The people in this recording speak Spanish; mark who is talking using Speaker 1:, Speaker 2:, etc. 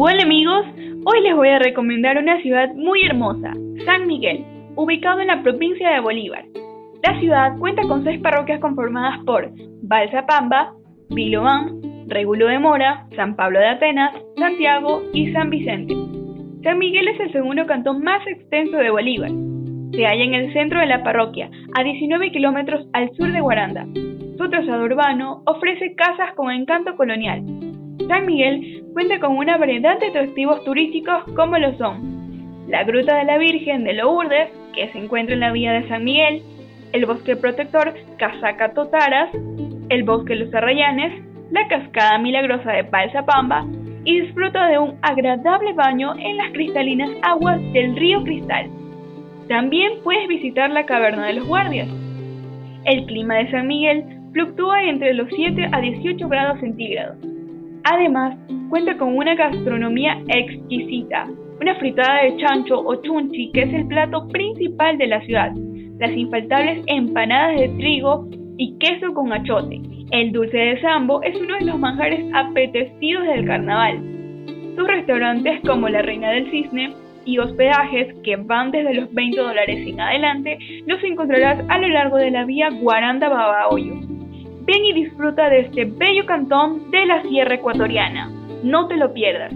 Speaker 1: Hola amigos, hoy les voy a recomendar una ciudad muy hermosa, San Miguel, ubicado en la provincia de Bolívar. La ciudad cuenta con seis parroquias conformadas por Balsapamba, Biloán, Regulo de Mora, San Pablo de Atenas, Santiago y San Vicente. San Miguel es el segundo cantón más extenso de Bolívar. Se halla en el centro de la parroquia, a 19 kilómetros al sur de Guaranda. Su trazado urbano ofrece casas con encanto colonial, San Miguel cuenta con una variedad de atractivos turísticos como lo son la Gruta de la Virgen de Lourdes, que se encuentra en la vía de San Miguel, el bosque protector Casaca Totaras, el bosque Los Arrayanes, la cascada milagrosa de Pamba y disfruta de un agradable baño en las cristalinas aguas del río Cristal. También puedes visitar la caverna de los guardias. El clima de San Miguel fluctúa entre los 7 a 18 grados centígrados. Además, cuenta con una gastronomía exquisita, una fritada de chancho o chunchi que es el plato principal de la ciudad, las infaltables empanadas de trigo y queso con achote. El dulce de sambo es uno de los manjares apetecidos del carnaval. Sus restaurantes como la Reina del Cisne y hospedajes que van desde los 20 dólares en adelante los encontrarás a lo largo de la vía Guaranda-Babahoyo. Ven y disfruta de este bello cantón de la Sierra Ecuatoriana. No te lo pierdas.